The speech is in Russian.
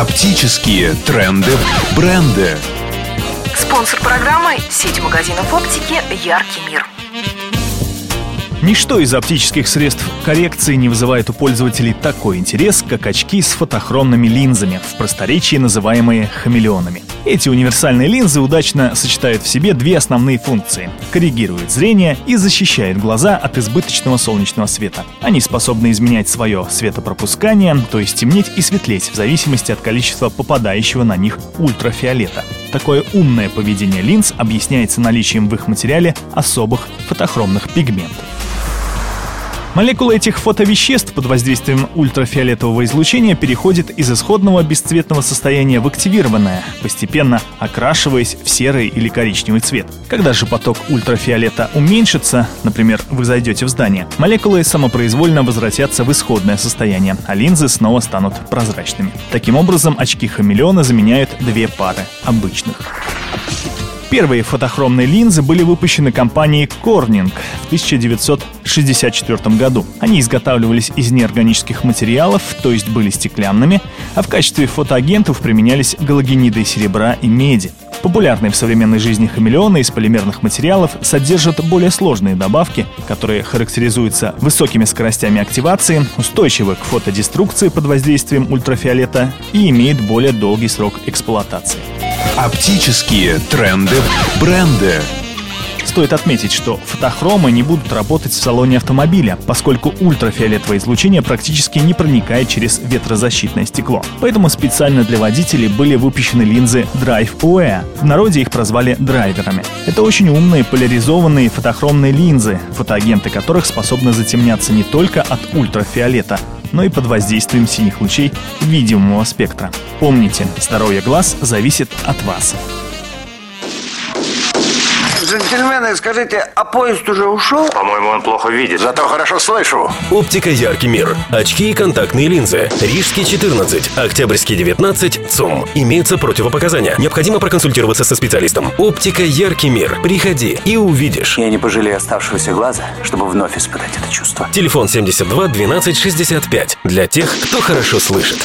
Оптические тренды, бренды. Спонсор программы – сеть магазинов оптики «Яркий мир». Ничто из оптических средств коррекции не вызывает у пользователей такой интерес, как очки с фотохромными линзами, в просторечии называемые хамелеонами. Эти универсальные линзы удачно сочетают в себе две основные функции – коррегируют зрение и защищают глаза от избыточного солнечного света. Они способны изменять свое светопропускание, то есть темнеть и светлеть в зависимости от количества попадающего на них ультрафиолета. Такое умное поведение линз объясняется наличием в их материале особых фотохромных пигментов. Молекула этих фотовеществ под воздействием ультрафиолетового излучения переходит из исходного бесцветного состояния в активированное, постепенно окрашиваясь в серый или коричневый цвет. Когда же поток ультрафиолета уменьшится, например, вы зайдете в здание, молекулы самопроизвольно возвратятся в исходное состояние, а линзы снова станут прозрачными. Таким образом, очки хамелеона заменяют две пары обычных. Первые фотохромные линзы были выпущены компанией Corning 1964 году. Они изготавливались из неорганических материалов, то есть были стеклянными, а в качестве фотоагентов применялись галогениды серебра и меди. Популярные в современной жизни хамелеоны из полимерных материалов содержат более сложные добавки, которые характеризуются высокими скоростями активации, устойчивы к фотодеструкции под воздействием ультрафиолета и имеют более долгий срок эксплуатации. Оптические тренды, бренды. Стоит отметить, что фотохромы не будут работать в салоне автомобиля, поскольку ультрафиолетовое излучение практически не проникает через ветрозащитное стекло. Поэтому специально для водителей были выпущены линзы Drive OE. В народе их прозвали драйверами. Это очень умные поляризованные фотохромные линзы, фотоагенты которых способны затемняться не только от ультрафиолета, но и под воздействием синих лучей видимого спектра. Помните, здоровье глаз зависит от вас. Джентльмены, скажите, а поезд уже ушел? По-моему, он плохо видит. Зато хорошо слышу. Оптика «Яркий мир». Очки и контактные линзы. Рижский 14, Октябрьский 19, ЦУМ. Имеются противопоказания. Необходимо проконсультироваться со специалистом. Оптика «Яркий мир». Приходи и увидишь. Я не пожалею оставшегося глаза, чтобы вновь испытать это чувство. Телефон 72 12 65. Для тех, кто хорошо слышит.